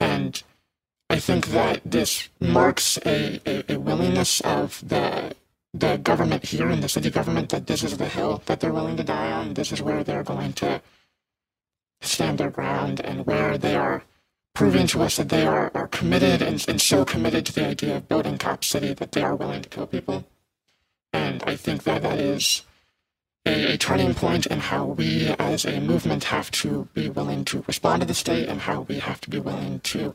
And I think that this marks a, a, a willingness of the the government here in the city government that this is the hill that they're willing to die on. This is where they're going to stand their ground and where they are proving to us that they are, are committed and, and so committed to the idea of building Cop City that they are willing to kill people. And I think that that is a, a turning point in how we as a movement have to be willing to respond to the state and how we have to be willing to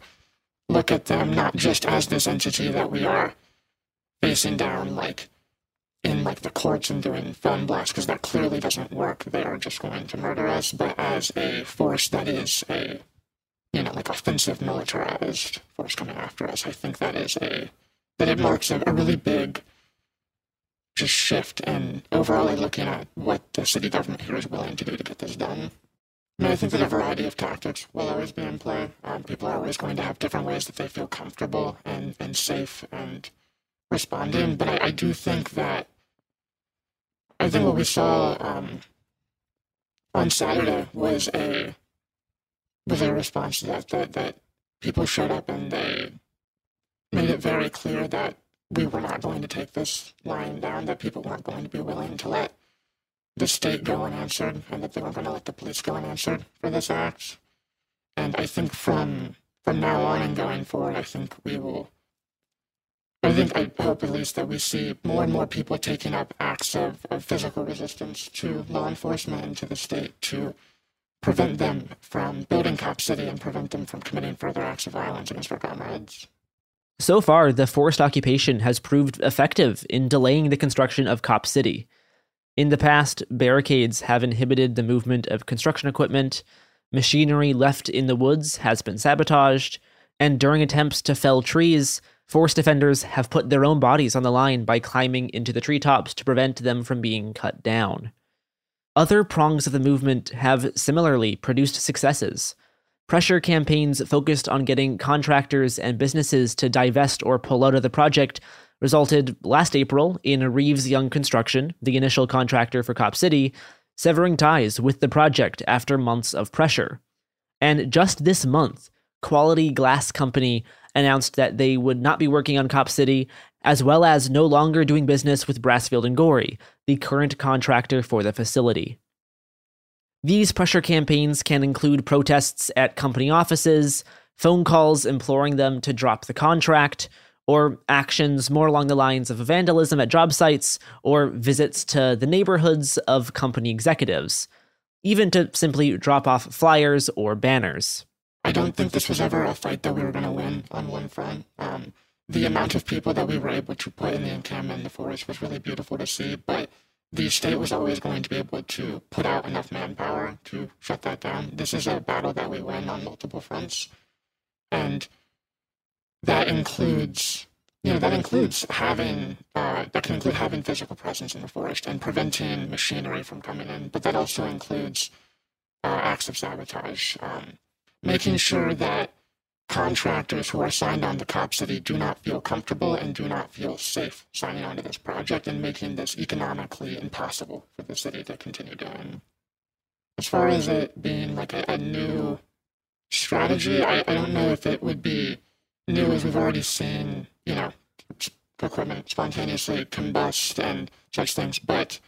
look at them not just as this entity that we are facing down like in like the courts and doing phone blasts because that clearly doesn't work. They are just going to murder us, but as a force that is a you know like offensive militarized force coming after us, I think that is a that it marks a, a really big just shift and overall looking at what the city government here is willing to do to get this done. I mean, I think that a variety of tactics will always be in play. Um, people are always going to have different ways that they feel comfortable and, and safe and responding. But I, I do think that I think what we saw um, on Saturday was a was a response to that, that that people showed up and they made it very clear that we were not going to take this lying down, that people weren't going to be willing to let the state go unanswered, and that they weren't going to let the police go unanswered for this act. And I think from from now on and going forward, I think we will. I think I hope at least that we see more and more people taking up acts of, of physical resistance to law enforcement and to the state to prevent them from building Cop City and prevent them from committing further acts of violence against our comrades. So far, the forced occupation has proved effective in delaying the construction of Cop City. In the past, barricades have inhibited the movement of construction equipment, machinery left in the woods has been sabotaged, and during attempts to fell trees, forest defenders have put their own bodies on the line by climbing into the treetops to prevent them from being cut down. Other prongs of the movement have similarly produced successes. Pressure campaigns focused on getting contractors and businesses to divest or pull out of the project resulted last April in Reeves Young Construction, the initial contractor for Cop City, severing ties with the project after months of pressure. And just this month, Quality Glass Company announced that they would not be working on Cop City, as well as no longer doing business with Brassfield and Gorey, the current contractor for the facility. These pressure campaigns can include protests at company offices, phone calls imploring them to drop the contract, or actions more along the lines of vandalism at job sites or visits to the neighborhoods of company executives, even to simply drop off flyers or banners. I don't think this was ever a fight that we were going to win on one front. Um, the amount of people that we were able to put in the encampment in the forest was really beautiful to see, but the state was always going to be able to put out enough manpower to shut that down. This is a battle that we win on multiple fronts. And that includes you know that includes having uh, that can include having physical presence in the forest and preventing machinery from coming in but that also includes uh, acts of sabotage um, making sure that contractors who are signed on to cop city do not feel comfortable and do not feel safe signing on to this project and making this economically impossible for the city to continue doing. As far as it being like a, a new strategy I, I don't know if it would be new as we've already seen, you know, equipment spontaneously combust and such things, but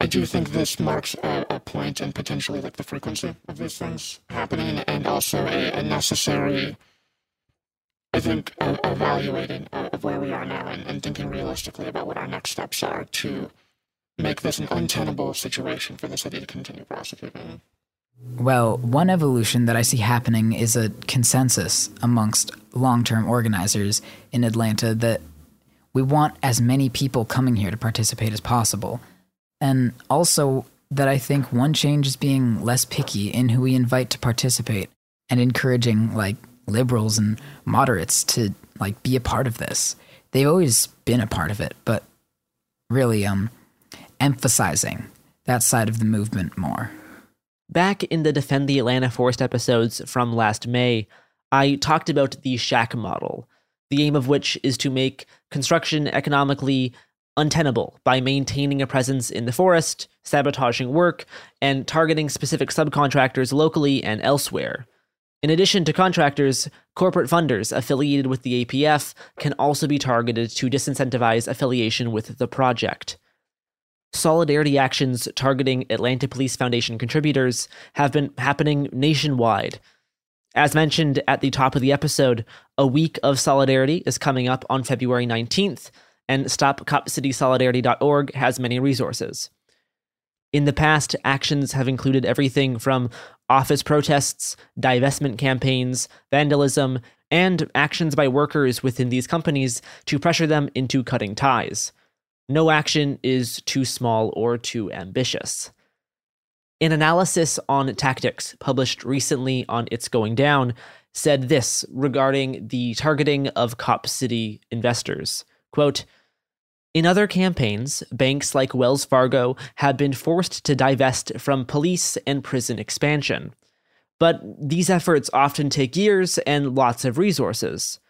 I do think this marks a, a point in potentially like the frequency of these things happening and also a, a necessary, I think, a, evaluating of where we are now and, and thinking realistically about what our next steps are to make this an untenable situation for the city to continue prosecuting. Well, one evolution that I see happening is a consensus amongst long term organizers in Atlanta that we want as many people coming here to participate as possible. And also that I think one change is being less picky in who we invite to participate and encouraging like liberals and moderates to like be a part of this. They've always been a part of it, but really um emphasizing that side of the movement more. Back in the Defend the Atlanta Forest episodes from last May, I talked about the shack model, the aim of which is to make construction economically untenable by maintaining a presence in the forest, sabotaging work, and targeting specific subcontractors locally and elsewhere. In addition to contractors, corporate funders affiliated with the APF can also be targeted to disincentivize affiliation with the project. Solidarity actions targeting Atlanta Police Foundation contributors have been happening nationwide. As mentioned at the top of the episode, a week of solidarity is coming up on February 19th, and StopCopCitySolidarity.org has many resources. In the past, actions have included everything from office protests, divestment campaigns, vandalism, and actions by workers within these companies to pressure them into cutting ties. No action is too small or too ambitious. An analysis on tactics published recently on It's Going Down said this regarding the targeting of Cop City investors. Quote, in other campaigns, banks like Wells Fargo have been forced to divest from police and prison expansion. But these efforts often take years and lots of resources.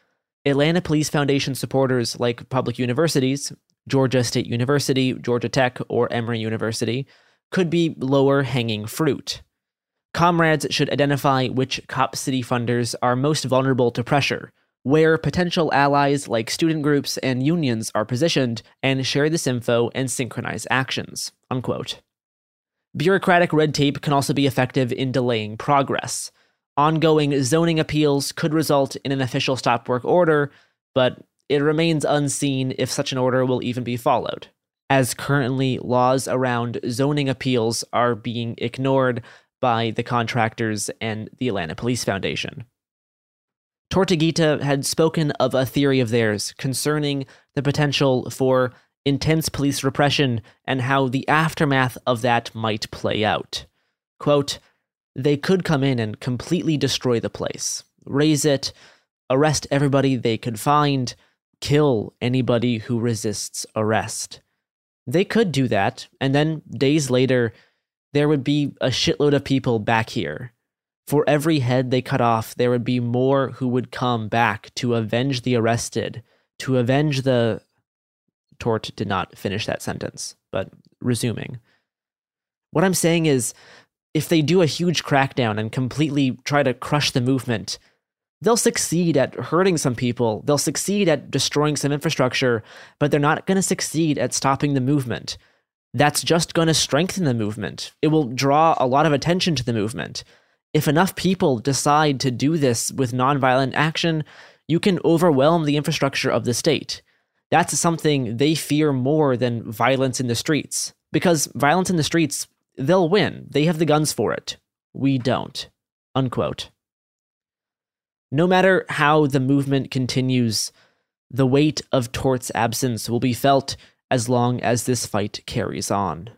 Atlanta Police Foundation supporters like public universities, Georgia State University, Georgia Tech, or Emory University, could be lower hanging fruit. Comrades should identify which Cop City funders are most vulnerable to pressure, where potential allies like student groups and unions are positioned, and share this info and synchronize actions. Unquote. Bureaucratic red tape can also be effective in delaying progress. Ongoing zoning appeals could result in an official stop work order, but it remains unseen if such an order will even be followed, as currently laws around zoning appeals are being ignored by the contractors and the Atlanta Police Foundation. Tortuguita had spoken of a theory of theirs concerning the potential for intense police repression and how the aftermath of that might play out. Quote, they could come in and completely destroy the place, raze it, arrest everybody they could find, kill anybody who resists arrest. They could do that, and then days later, there would be a shitload of people back here. For every head they cut off, there would be more who would come back to avenge the arrested, to avenge the. Tort did not finish that sentence, but resuming. What I'm saying is, if they do a huge crackdown and completely try to crush the movement, they'll succeed at hurting some people, they'll succeed at destroying some infrastructure, but they're not going to succeed at stopping the movement. That's just going to strengthen the movement. It will draw a lot of attention to the movement. If enough people decide to do this with nonviolent action, you can overwhelm the infrastructure of the state. That's something they fear more than violence in the streets. Because violence in the streets, they'll win. They have the guns for it. We don't. Unquote. No matter how the movement continues, the weight of Tort's absence will be felt as long as this fight carries on.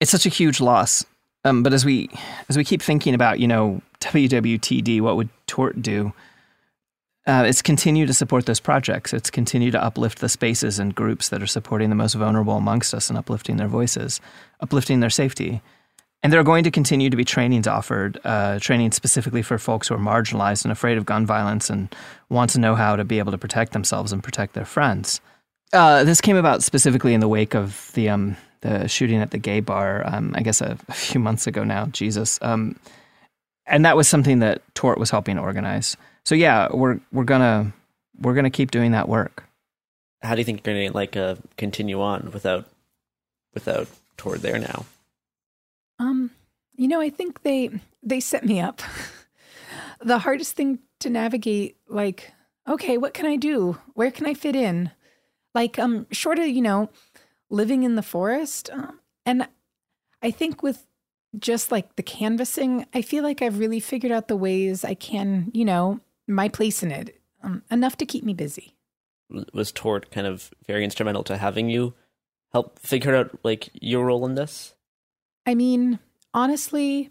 It's such a huge loss. Um, but as we as we keep thinking about, you know, WWTD, what would Tort do? Uh, it's continue to support those projects. It's continue to uplift the spaces and groups that are supporting the most vulnerable amongst us and uplifting their voices, uplifting their safety. And there are going to continue to be trainings offered, uh, training specifically for folks who are marginalized and afraid of gun violence and want to know how to be able to protect themselves and protect their friends. Uh, this came about specifically in the wake of the um, the shooting at the gay bar. Um, I guess a, a, few months ago now. Jesus, um, and that was something that Tort was helping organize. So yeah, we're we're gonna we're gonna keep doing that work. How do you think you're gonna like uh, continue on without without Tort there now? Um, you know, I think they they set me up. (laughs) the hardest thing to navigate, like, okay, what can I do? Where can I fit in? Like, um, short of you know, living in the forest, um, and I think with just like the canvassing, I feel like I've really figured out the ways I can, you know, my place in it, um, enough to keep me busy. Was Tort kind of very instrumental to having you help figure out like your role in this? I mean, honestly,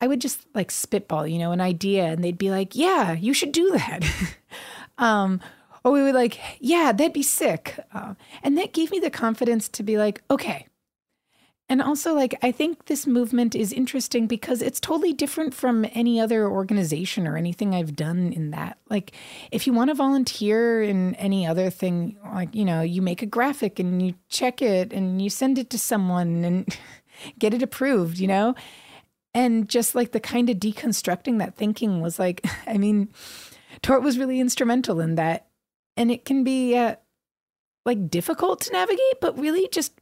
I would just like spitball, you know, an idea, and they'd be like, "Yeah, you should do that," (laughs) um, or we would like, "Yeah, that'd be sick," uh, and that gave me the confidence to be like, "Okay." And also, like, I think this movement is interesting because it's totally different from any other organization or anything I've done in that. Like, if you want to volunteer in any other thing, like, you know, you make a graphic and you check it and you send it to someone and (laughs) get it approved, you know? And just like the kind of deconstructing that thinking was like, (laughs) I mean, Tort was really instrumental in that. And it can be uh, like difficult to navigate, but really just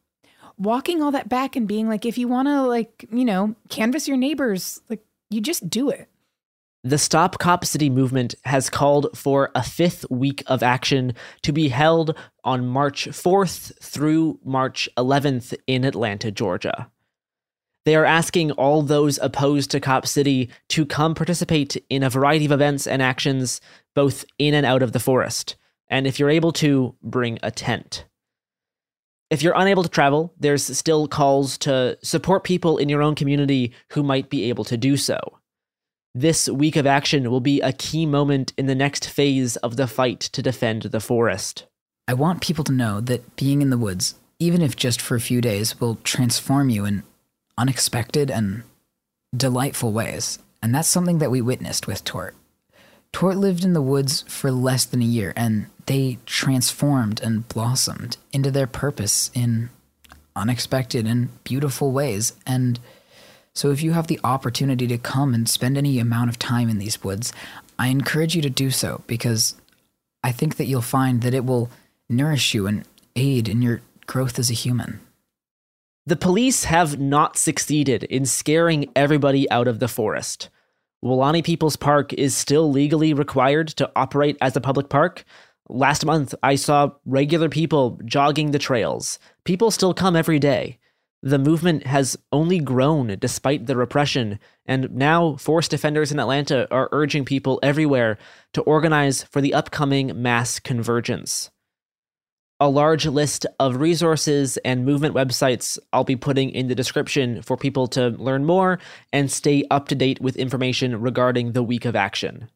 walking all that back and being like, if you want to, like, you know, canvas your neighbors, like, you just do it. The Stop Cop City movement has called for a fifth week of action to be held on March 4th through March 11th in Atlanta, Georgia. They are asking all those opposed to Cop City to come participate in a variety of events and actions, both in and out of the forest. And if you're able to, bring a tent. If you're unable to travel, there's still calls to support people in your own community who might be able to do so. This week of action will be a key moment in the next phase of the fight to defend the forest. I want people to know that being in the woods, even if just for a few days, will transform you in unexpected and delightful ways. And that's something that we witnessed with Tort. Tort lived in the woods for less than a year, and they transformed and blossomed into their purpose in unexpected and beautiful ways. And so, if you have the opportunity to come and spend any amount of time in these woods, I encourage you to do so because I think that you'll find that it will nourish you and aid in your growth as a human. The police have not succeeded in scaring everybody out of the forest. Weelaunee People's Park is still legally required to operate as a public park. Last month, I saw regular people jogging the trails. People still come every day. The movement has only grown despite the repression, and now forest defenders in Atlanta are urging people everywhere to organize for the upcoming mass convergence. A large list of resources and movement websites I'll be putting in the description for people to learn more and stay up to date with information regarding the week of action.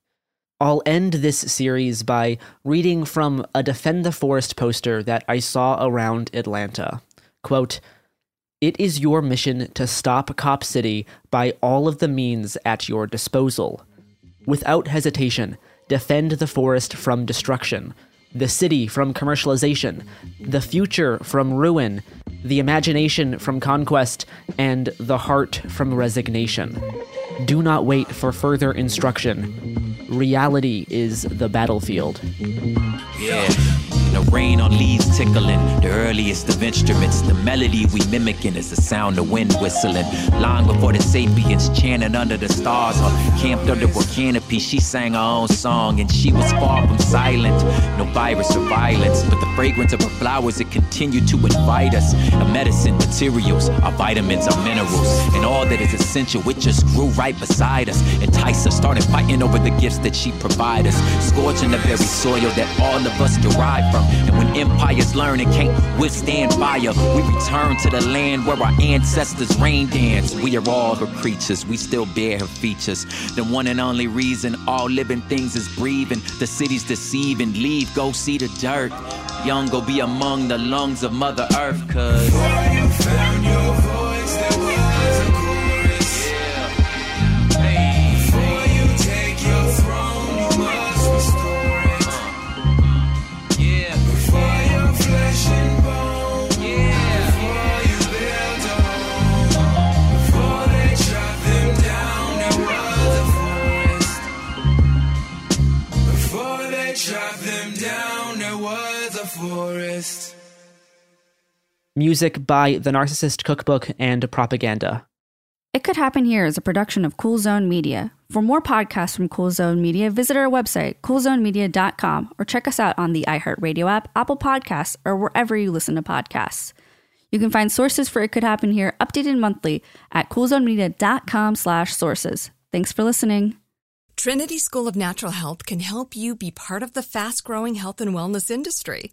I'll end this series by reading from a Defend the Forest poster that I saw around Atlanta. Quote, it is your mission to stop Cop City by all of the means at your disposal. Without hesitation, defend the forest from destruction, the city from commercialization, the future from ruin, the imagination from conquest, and the heart from resignation. Do not wait for further instruction. Reality is the battlefield. Yeah. The rain on leaves tickling, the earliest of instruments. The melody we mimicking is the sound of wind whistling. Long before the sapiens chanting under the stars or camped under a canopy, she sang her own song and she was far from silent. No virus or violence, but the fragrance of her flowers it continued to invite us. A medicine, materials, our vitamins, our minerals, and all that is essential. It just grew right beside us. Entice us, started fighting over the gifts that she provide us, scorching the very soil that all of us derive from. And when empires learn and can't withstand fire, we return to the land where our ancestors rain dance. We are all her creatures, we still bear her features. The one and only reason all living things is breathing. The cities deceiving, leave, go see the dirt. Young go be among the lungs of Mother Earth, cause. Forest. Music by The Narcissist Cookbook and Propaganda. It Could Happen Here is a production of Cool Zone Media. For more podcasts from Cool Zone Media, visit our website, coolzonemedia.com, or check us out on the iHeartRadio app, Apple Podcasts, or wherever you listen to podcasts. You can find sources for It Could Happen Here updated monthly at coolzonemedia.com slash sources. Thanks for listening. Trinity School of Natural Health can help you be part of the fast growing health and wellness industry.